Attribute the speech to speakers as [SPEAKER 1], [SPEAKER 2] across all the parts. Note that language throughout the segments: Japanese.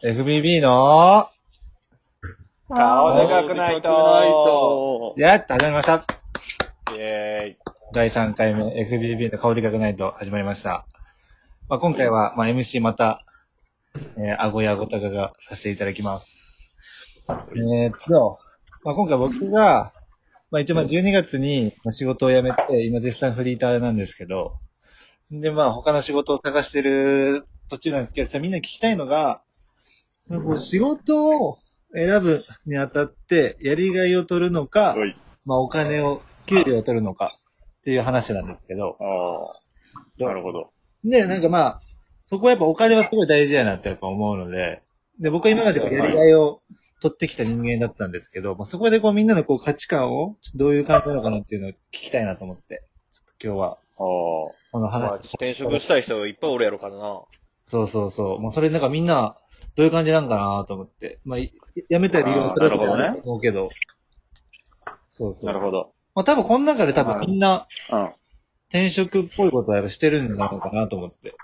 [SPEAKER 1] FBB の、
[SPEAKER 2] 顔でかくないと
[SPEAKER 1] やっと始まりました。
[SPEAKER 2] イェーイ。
[SPEAKER 1] 第3回目 FBB の顔でかくないと始まりました。まあ、今回は、まあ、MC また、えー、あごやごたかがさせていただきます。えー、っと、まあ、今回僕が、まあ、一応まあ12月にまあ仕事を辞めて、今絶賛フリーターなんですけど、で、まあ他の仕事を探してる途中なんですけど、みんな聞きたいのが、まあこう仕事を選ぶにあたって、やりがいを取るのか、
[SPEAKER 2] はい。
[SPEAKER 1] まあお金を、給料を取るのかっていう話なんですけど、
[SPEAKER 2] ああ。なるほど。
[SPEAKER 1] で、なんかまあ、そこはやっぱお金はすごい大事やなってやっぱ思うので、で、僕は今までこうやりがいを取ってきた人間だったんですけど、まあ、そこでこうみんなのこう価値観をどういう感じなのかなっていうのを聞きたいなと思って、ちょっと今日は
[SPEAKER 2] あ
[SPEAKER 1] この話、
[SPEAKER 2] あ。まあ、転職したい人いっぱいおるやろからな。
[SPEAKER 1] そうそうそう、もうそれなんかみんなどういう感じなんかなと思って、まあ、い辞めた理由はそれぞれあると思うけど、そうそう。
[SPEAKER 2] なるほど。
[SPEAKER 1] まあ多分この中で多分みんな
[SPEAKER 2] うん。
[SPEAKER 1] 転職っぽいことをやっぱしてるんじゃないのかなと思って。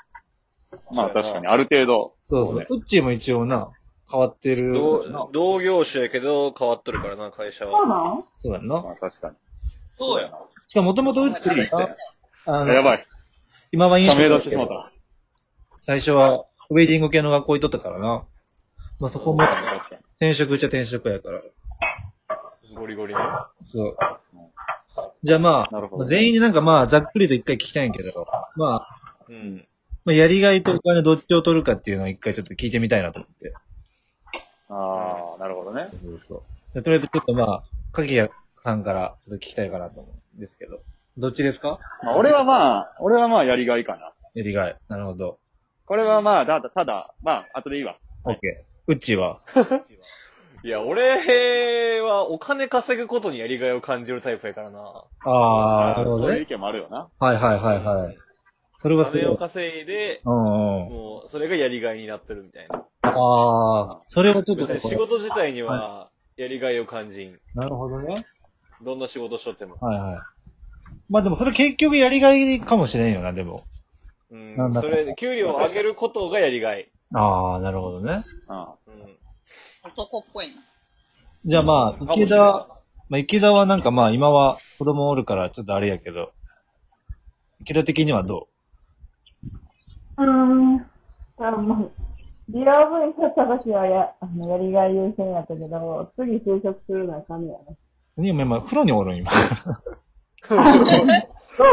[SPEAKER 2] まあ確かに、ある程度。
[SPEAKER 1] そうそう。
[SPEAKER 2] ね
[SPEAKER 1] うっちーも一応な、変わってる。
[SPEAKER 2] 同同業種やけど変わっとるからな、会社は。
[SPEAKER 1] そうやんな。
[SPEAKER 2] まあ確かに。
[SPEAKER 3] そうや。
[SPEAKER 1] しかももともとうっちーが、あの、
[SPEAKER 2] やばい。
[SPEAKER 1] 今は飲食だけど
[SPEAKER 2] ししてもうた。
[SPEAKER 1] 最初はウェディング系の学校行っとったからな。まあそこも
[SPEAKER 2] 確かに。
[SPEAKER 1] 転職っちゃ転職やから。
[SPEAKER 2] ゴリゴリね。
[SPEAKER 1] そう。じゃあまあ、
[SPEAKER 2] なるほ
[SPEAKER 1] あ全員になんかまあざっくりと一回聞きたいんやけど、まあ、
[SPEAKER 2] うん。
[SPEAKER 1] まあやりがいとお金どっちを取るかっていうのを一回ちょっと聞いてみたいなと思って。
[SPEAKER 2] ああ、なるほどね。
[SPEAKER 1] そうそうでとりあえずちょっとまあ、鍵谷さんからちょっと聞きたいかなと思うんですけど。どっちですか？
[SPEAKER 4] まあ、俺はまあ、俺はまあやりがいかな。
[SPEAKER 1] やりがい。なるほど。
[SPEAKER 4] これはまあ、ただ、ただ、まあ、後でいいわ。
[SPEAKER 1] オッケー。うっちーは。
[SPEAKER 2] いや、俺はお金稼ぐことにやりがいを感じるタイプやからな。
[SPEAKER 1] あー、なるほどね。
[SPEAKER 4] そういう意見もあるよな。
[SPEAKER 1] はいはいはいはい。それはすごい
[SPEAKER 2] 金を稼いで、
[SPEAKER 1] うんうん。
[SPEAKER 2] もう、それがやりがいになってるみたいな。
[SPEAKER 1] ああ、それはちょっと
[SPEAKER 2] 別に仕事自体には、やりがいを感じん。
[SPEAKER 1] なるほどね。
[SPEAKER 2] どんな仕事しとっても。
[SPEAKER 1] はいはい。まあでもそれ結局やりがいかもしれんよな、でも。
[SPEAKER 2] うん
[SPEAKER 1] なんだ
[SPEAKER 2] それで、給料を上げることがやりがい。
[SPEAKER 1] ああ、なるほどね。
[SPEAKER 4] うん。
[SPEAKER 2] うん。
[SPEAKER 3] 男っぽいな。
[SPEAKER 1] じゃあまあ、池田、まあ池田はなんかまあ今は子供おるからちょっとあれやけど、池田的にはど
[SPEAKER 5] う？ーん。あの、美容部員だった時はや、あの、やりがい優先やったけど、次就職するのは神やね。
[SPEAKER 1] う今、今、風呂におるん今。
[SPEAKER 5] ど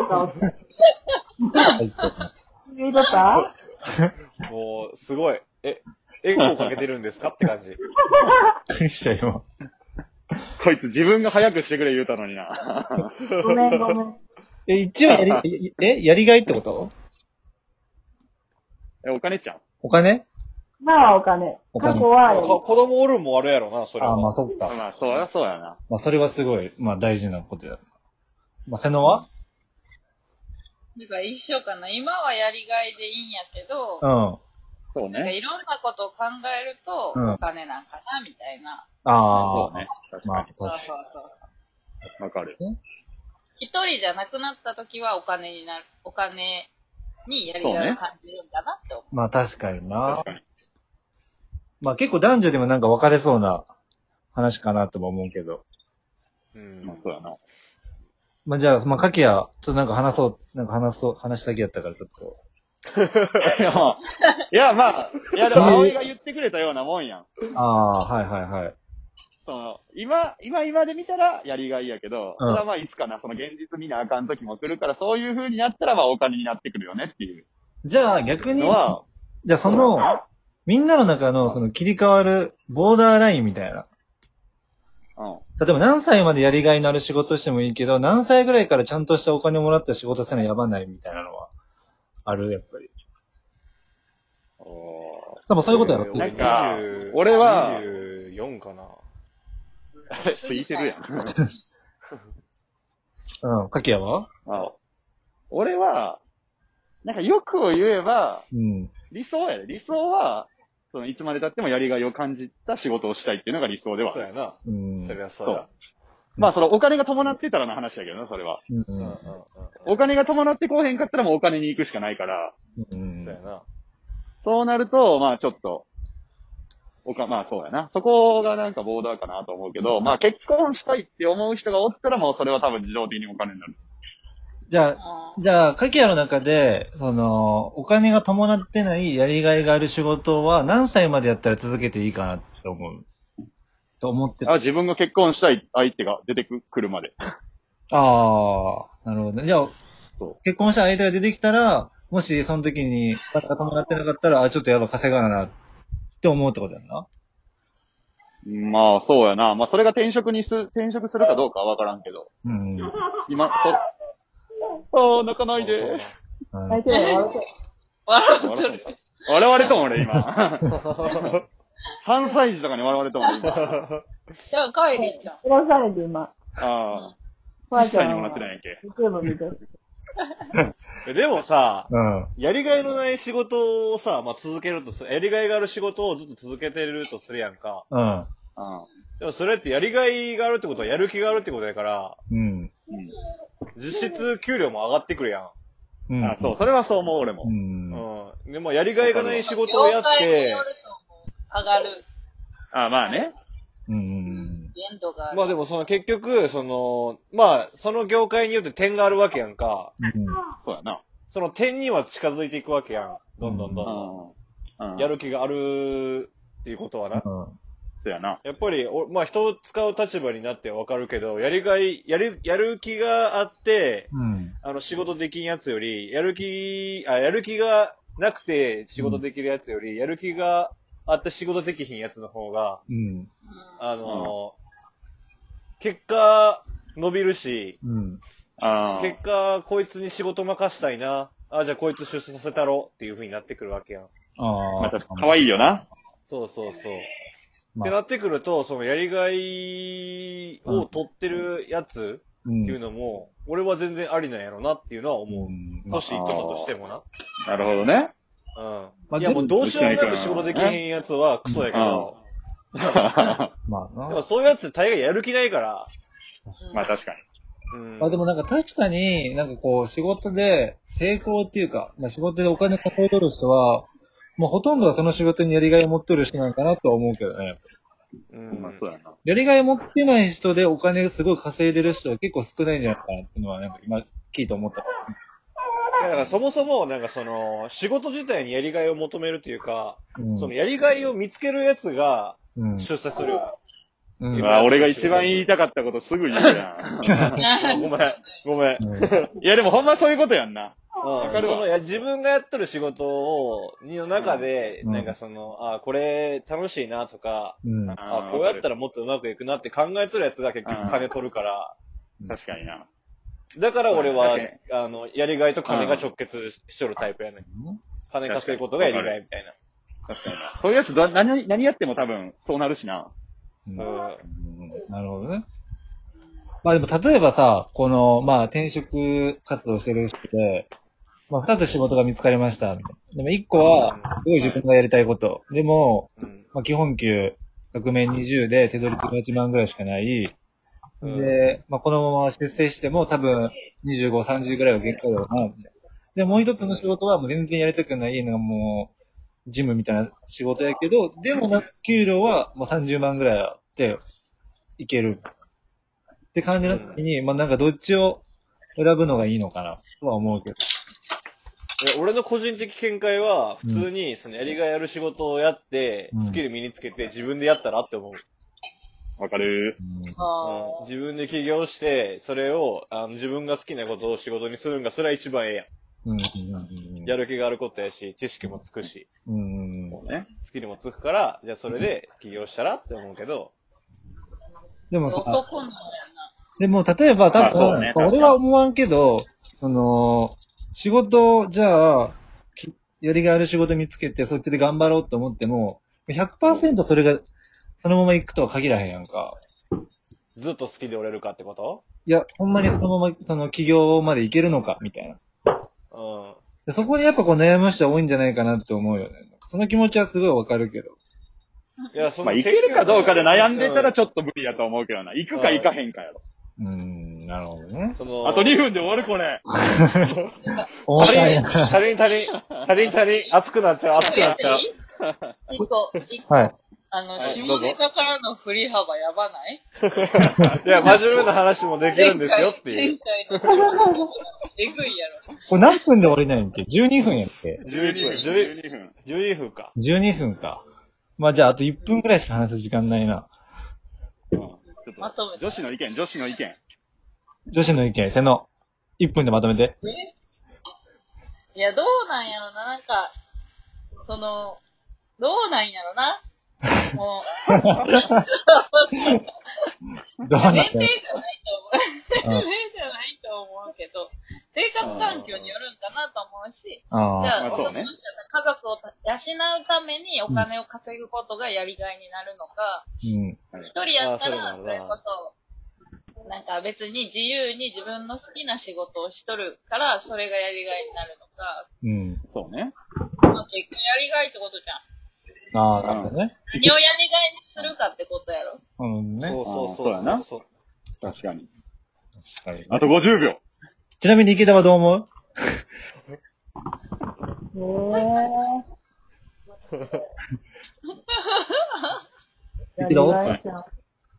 [SPEAKER 5] うか、った
[SPEAKER 2] もう、すごい。え、エコーかけてるんですかって感じ。
[SPEAKER 1] びっくりしたよ。
[SPEAKER 4] こいつ自分が早くしてくれ言うたのにな。
[SPEAKER 5] ごめんごめん。
[SPEAKER 1] え、一応やり、え、やりがいってこと？
[SPEAKER 4] え、お金ちゃん？
[SPEAKER 1] お金？
[SPEAKER 5] まあお金。
[SPEAKER 1] お金
[SPEAKER 5] 過去は
[SPEAKER 2] か子供おるんもあるやろな、それは。
[SPEAKER 1] ああ、まあそっか。
[SPEAKER 4] まあ、そうや、そうやな。
[SPEAKER 1] まあそれはすごい、まあ大事なことや。まあ瀬野は？
[SPEAKER 3] だから一緒かな。今はやりがいでいいんやけど、
[SPEAKER 1] うん。
[SPEAKER 4] そうね。
[SPEAKER 3] なんかいろんなことを考えると、
[SPEAKER 1] うん
[SPEAKER 3] お金なんかな、みたいな。
[SPEAKER 1] ああ。
[SPEAKER 4] そうね。確
[SPEAKER 1] まあ
[SPEAKER 4] か、
[SPEAKER 3] そう
[SPEAKER 1] 確か
[SPEAKER 3] そうそう。
[SPEAKER 4] に。わかる。
[SPEAKER 3] 一人じゃなくなった時はお金になる、お金にやりがいを感じるんだなって思う。
[SPEAKER 1] まあ確かにな
[SPEAKER 4] 確。かに。
[SPEAKER 1] まあ結構男女でもなんか分かれそうな話かなとも思うけど。
[SPEAKER 2] うん
[SPEAKER 4] まあ、そうやな。
[SPEAKER 1] まあじゃあ、まあかきや、ちょっとなんか話そう、なんか話そう、話したきやったからちょっと。
[SPEAKER 4] いや、まあ、いや、まあ、いや、でも、葵が言ってくれたようなもんやん。
[SPEAKER 1] ああ、はいはいはい。
[SPEAKER 4] その、今、今、今で見たらやりがいやけど、
[SPEAKER 1] うん
[SPEAKER 4] それはまあ、いつかな、その現実見なあかん時も来るから、そういう風になったら、まあ、お金になってくるよねっていう
[SPEAKER 1] じゃあ逆にじゃあその、みんなの中のその切り替わるボーダーラインみたいな。
[SPEAKER 4] うん。
[SPEAKER 1] 例えば何歳までやりがいのある仕事してもいいけど、何歳ぐらいからちゃんとしたお金もらった仕事せなやばないみたいなのは、あるやっぱり。
[SPEAKER 4] お
[SPEAKER 1] 多分そういうことやろ。
[SPEAKER 4] なんか
[SPEAKER 2] 20
[SPEAKER 4] 俺は
[SPEAKER 2] 24かな。
[SPEAKER 4] ーついてるやん。
[SPEAKER 1] うん、かきやは？
[SPEAKER 4] あ俺は、なんか欲を言えば、
[SPEAKER 1] うん。
[SPEAKER 4] 理想やで。理想は、その、いつまで経ってもやりがいを感じた仕事をしたいっていうのが理想ではある。
[SPEAKER 2] そうやな。
[SPEAKER 1] うん。
[SPEAKER 2] そりゃそうや。
[SPEAKER 4] まあ、その、お金が伴ってたらの話やけどな、それは。
[SPEAKER 1] うん。
[SPEAKER 2] うんうんうん。
[SPEAKER 4] お金が伴ってこうへんかったらもうお金に行くしかないから、
[SPEAKER 1] うん
[SPEAKER 2] そうやな。
[SPEAKER 4] そうなると、まあ、ちょっと、おか、まあそうやな。そこがなんかボーダーかなと思うけど、まあ結婚したいって思う人がおったらもうそれは多分自動的にお金になる。
[SPEAKER 1] じゃあ、
[SPEAKER 3] あ
[SPEAKER 1] じゃあ、カキヤの中で、その、お金が伴ってないやりがいがある仕事は何歳までやったら続けていいかなって思う？と思って
[SPEAKER 4] あ、自分が結婚したい相手が出てくるまで。
[SPEAKER 1] ああ、なるほどね。じゃあ
[SPEAKER 4] そ、
[SPEAKER 1] 結婚した相手が出てきたら、もしその時に、お金が伴ってなかったら、あ、ちょっとやっぱ稼がななって思うってことやな？
[SPEAKER 4] まあそうやな。まあそれが転職にす、転職するかどうかはわからんけど。
[SPEAKER 1] うん。
[SPEAKER 4] 今、そ、ああ、泣かないで。
[SPEAKER 1] うん
[SPEAKER 5] 相手は笑って
[SPEAKER 3] 笑
[SPEAKER 4] った笑われとん俺今。3歳児とかに笑われとん俺今。あ
[SPEAKER 3] じゃあ、帰りちゃん。
[SPEAKER 5] 偉されて今。
[SPEAKER 4] あ。1
[SPEAKER 5] ばあ
[SPEAKER 4] 歳にもなってないやんけ。
[SPEAKER 5] YouTube 見てる。
[SPEAKER 2] え でもさ、
[SPEAKER 1] うん。
[SPEAKER 2] やりがいのない仕事をさ、まあ、続けるとす、やりがいがある仕事をずっと続けてるとするやんか。
[SPEAKER 1] うん。
[SPEAKER 4] うん。
[SPEAKER 2] でもそれってやりがいがあるってことはやる気があるってことやから、
[SPEAKER 1] うん。
[SPEAKER 2] 実質給料も上がってくるやん。
[SPEAKER 1] うん。
[SPEAKER 4] あそう、それはそう思う俺も
[SPEAKER 1] う。ん。
[SPEAKER 2] うん。でもやりがいがない仕事をやっ
[SPEAKER 3] 業界に
[SPEAKER 2] て
[SPEAKER 3] 上がる
[SPEAKER 4] あまあね。
[SPEAKER 1] うん。
[SPEAKER 3] 限度がある。
[SPEAKER 2] まあでもその結局、その、まあ、その業界によって点があるわけやんか。
[SPEAKER 4] そうやな。
[SPEAKER 2] その点には近づいていくわけやん。どんどんどん
[SPEAKER 4] う
[SPEAKER 2] どん。
[SPEAKER 4] ん。うん。
[SPEAKER 2] やる気があるっていうことはな。
[SPEAKER 1] うん。
[SPEAKER 4] そうやな。
[SPEAKER 2] やっぱり、おまあ人を使う立場になってわかるけど、やりがい、やる、やる気があって、
[SPEAKER 1] うん。
[SPEAKER 2] あの仕事できんやつより、やる気、あ、やる気がなくて仕事できるやつより、やる気があって仕事できひんやつの方が、
[SPEAKER 1] うん。
[SPEAKER 3] うん
[SPEAKER 2] あの結果、伸びるし、
[SPEAKER 1] うん。
[SPEAKER 4] ああ。
[SPEAKER 2] 結果、こいつに仕事任したいな。あ、じゃあこいつ出世させたろっていう風になってくるわけやん。
[SPEAKER 1] ああ。
[SPEAKER 4] また、可愛いよな。
[SPEAKER 2] そうそうそう。
[SPEAKER 1] まあ
[SPEAKER 2] ってなってくると、そのやりがいを取ってるやつ
[SPEAKER 1] うん。
[SPEAKER 2] っていうのも、俺は全然ありなんやろなっていうのは思う。
[SPEAKER 1] んまあ
[SPEAKER 2] 年いってたとしてもな。
[SPEAKER 4] なるほどね。
[SPEAKER 2] うん。
[SPEAKER 1] まあ
[SPEAKER 2] いやもう
[SPEAKER 1] でも
[SPEAKER 2] どうしようもなく仕事できへんやつはクソやけど、
[SPEAKER 1] まあな。
[SPEAKER 2] でもそういうやつって大概やる気ないから、
[SPEAKER 4] まあ確かに。
[SPEAKER 2] うん。
[SPEAKER 1] まあでもなんか確かに、なんかこう仕事で成功っていうか、まあ仕事でお金稼いでる人は、もうほとんどはその仕事にやりがいを持ってる人なのかなとは思うけどね。
[SPEAKER 2] うん
[SPEAKER 4] まあそうやな。
[SPEAKER 1] やりがいを持ってない人でお金すごい稼いでる人は結構少ないんじゃないかなっていうのは、なんか今聞いて思った。
[SPEAKER 2] いやだからそもそも、なんかその、仕事自体にやりがいを求めるというか、
[SPEAKER 1] うん。
[SPEAKER 2] そのやりがいを見つけるやつが
[SPEAKER 1] うん。
[SPEAKER 2] 出世するよ。
[SPEAKER 1] うん。
[SPEAKER 2] 今
[SPEAKER 4] まあ俺が一番言いたかったことすぐ言うやん。
[SPEAKER 2] ごめん、ごめん。
[SPEAKER 1] うん
[SPEAKER 4] いやでもほんまそういうことやんな。
[SPEAKER 2] うん、
[SPEAKER 4] かるわ
[SPEAKER 2] そのや自分がやっとる仕事を、の中で、
[SPEAKER 1] うん
[SPEAKER 2] なんかその、あこれ楽しいなとか、
[SPEAKER 1] うん。
[SPEAKER 2] あこうやったらもっとうまくいくなって考えとるやつが結局金取るから、
[SPEAKER 4] 確かにな。
[SPEAKER 2] だから俺は
[SPEAKER 4] うん、
[SPEAKER 2] あの、やりがいと金が直結しとるタイプやねん。金稼ぐことがやりがいみたいな。
[SPEAKER 4] 確かにな。そういうやつど、何、何やっても多分そうなるしな。
[SPEAKER 1] うんなるほどね。まあでも例えばさ、この、まあ転職活動してる人で、まあ二つ仕事が見つかりました、みたいな。でも一個は、すごい自分がやりたいこと。でも、まあ基本給、額面20で手取り18万ぐらいしかない。で、まあこのまま出世しても多分25、30ぐらいは限界だろうな、みたいな。で、もう一つの仕事はもう全然やりたくないのがもう、ジムみたいな仕事やけど、でもな、給料はもう30万ぐらいあって、いける。って感じの時に、まあなんかどっちを選ぶのがいいのかな、とは思うけど。
[SPEAKER 2] いや俺の個人的見解は、普通に、そのやりがいある仕事をやって、
[SPEAKER 1] うん。
[SPEAKER 2] スキル身につけて自分でやったらって思う。
[SPEAKER 4] わかる。
[SPEAKER 3] あ
[SPEAKER 2] うん。自分で起業して、それを、あの、自分が好きなことを仕事にするんが、それは一番ええやん。
[SPEAKER 1] うん。うん。うんうん。
[SPEAKER 2] やる気があることやし、知識もつくし、
[SPEAKER 1] うん。うん。うん。
[SPEAKER 4] そうね。
[SPEAKER 2] スキルもつくから、じゃあそれで起業したらって思うけど、
[SPEAKER 1] でもさ、でも、例えば、多
[SPEAKER 4] あそう
[SPEAKER 1] 分、
[SPEAKER 4] ね確かに。
[SPEAKER 1] 俺は思わんけど、その、仕事、じゃあ、きやりがいある仕事見つけて、そっちで頑張ろうと思っても、100%それが、そのまま行くとは限らへんやんか。
[SPEAKER 2] ずっと好きでおれるかってこ
[SPEAKER 1] いや、ほんまにそのまま、その起業まで行けるのか、みたいな。
[SPEAKER 2] と
[SPEAKER 1] でそこにやっぱこう悩む人は多いんじゃないかなって思うよね。その気持ちはすごいわかるけど。
[SPEAKER 2] うん。いや、その
[SPEAKER 4] まあ、いけるかどうかで悩んでたらちょっと無理やと思うけどな。行くか行かへんかやろ。
[SPEAKER 1] うーん、なるほどね。
[SPEAKER 2] その、
[SPEAKER 4] あと2分で終わるこれ。
[SPEAKER 1] 重
[SPEAKER 2] 足りん、
[SPEAKER 1] たいな。
[SPEAKER 2] 足りん足りん、足りん足りん、熱くなっちゃう、熱くなっちゃう。
[SPEAKER 3] 一個、一個。
[SPEAKER 1] はい。
[SPEAKER 3] あの、
[SPEAKER 2] はい
[SPEAKER 3] 下ネタからの振り幅やばない？
[SPEAKER 2] いや、真面目な話もできるんですよっていう。
[SPEAKER 3] 前回の。えぐいやろ。
[SPEAKER 1] これ何分で終わりなんやっけ ?12 分やっけ
[SPEAKER 2] 12分、12
[SPEAKER 4] 12分。
[SPEAKER 2] 12分か。
[SPEAKER 1] ?12 分か。まあじゃああと1分くらいしか話す時間ないな。
[SPEAKER 4] うんちょっ
[SPEAKER 3] まとめ
[SPEAKER 4] 女子の意見、女子の意見。
[SPEAKER 1] 女子の意見、せの。1分でまとめて。
[SPEAKER 3] え？いや、どうなんやろな、なんか、その、どうなんやろな。もう、
[SPEAKER 1] どうな
[SPEAKER 3] 年
[SPEAKER 1] って
[SPEAKER 3] 齢じゃないと思う。
[SPEAKER 1] うん
[SPEAKER 3] 年齢じゃないと思うけど、生活環境によるんかなと思うし。じゃあ、
[SPEAKER 4] まあそ
[SPEAKER 3] 家族を養うためにお金を稼ぐことがやりがいになるのか、
[SPEAKER 1] うん。
[SPEAKER 3] 一人やったら、
[SPEAKER 2] それもあるな
[SPEAKER 3] それこそ、なんか別に自由に自分の好きな仕事をしとるから、それがやりがいになるのか、
[SPEAKER 1] うん。
[SPEAKER 4] そうね。
[SPEAKER 3] まあ結局やりがいってことじゃん。
[SPEAKER 1] ああ、なるほどね。
[SPEAKER 3] 何をやりがいにするかってことやろ。
[SPEAKER 1] うんね。
[SPEAKER 2] そうそう
[SPEAKER 4] そうやな
[SPEAKER 2] そう。
[SPEAKER 4] 確かに。
[SPEAKER 1] 確かに
[SPEAKER 4] あと50秒。
[SPEAKER 1] ちなみに池田はどう思う？
[SPEAKER 5] えー。やりがいちゃん。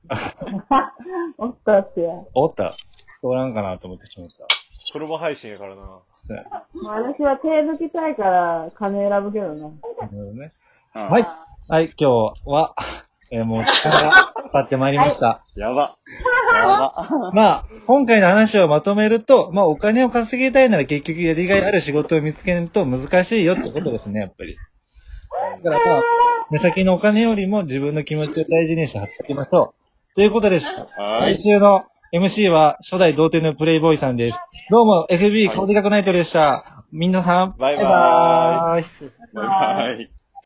[SPEAKER 5] おったっすや。
[SPEAKER 1] おった。おらんかなと思ってしまった。
[SPEAKER 2] 車配信やからな。
[SPEAKER 1] そうや
[SPEAKER 5] まあ私は手抜きたいから金選ぶけどな。
[SPEAKER 1] なるほどね。
[SPEAKER 4] うん
[SPEAKER 1] はい。はい、今日は、えーもう時間が経ってまいりました。
[SPEAKER 4] やば。やば。
[SPEAKER 1] まあ、今回の話をまとめると、まあ、お金を稼ぎたいなら結局やりがいある仕事を見つけると難しいよってことですね、やっぱり。だからまあ、目先のお金よりも自分の気持ちを大事にして働きましょう。ということでした。
[SPEAKER 4] はい
[SPEAKER 1] 来。週の MC は初代童貞のプレイボーイさんです。どうも、FB 顔でかくナイトでした。みんなさん、
[SPEAKER 2] バイバーイ
[SPEAKER 1] バイバーイ
[SPEAKER 4] バイバイ。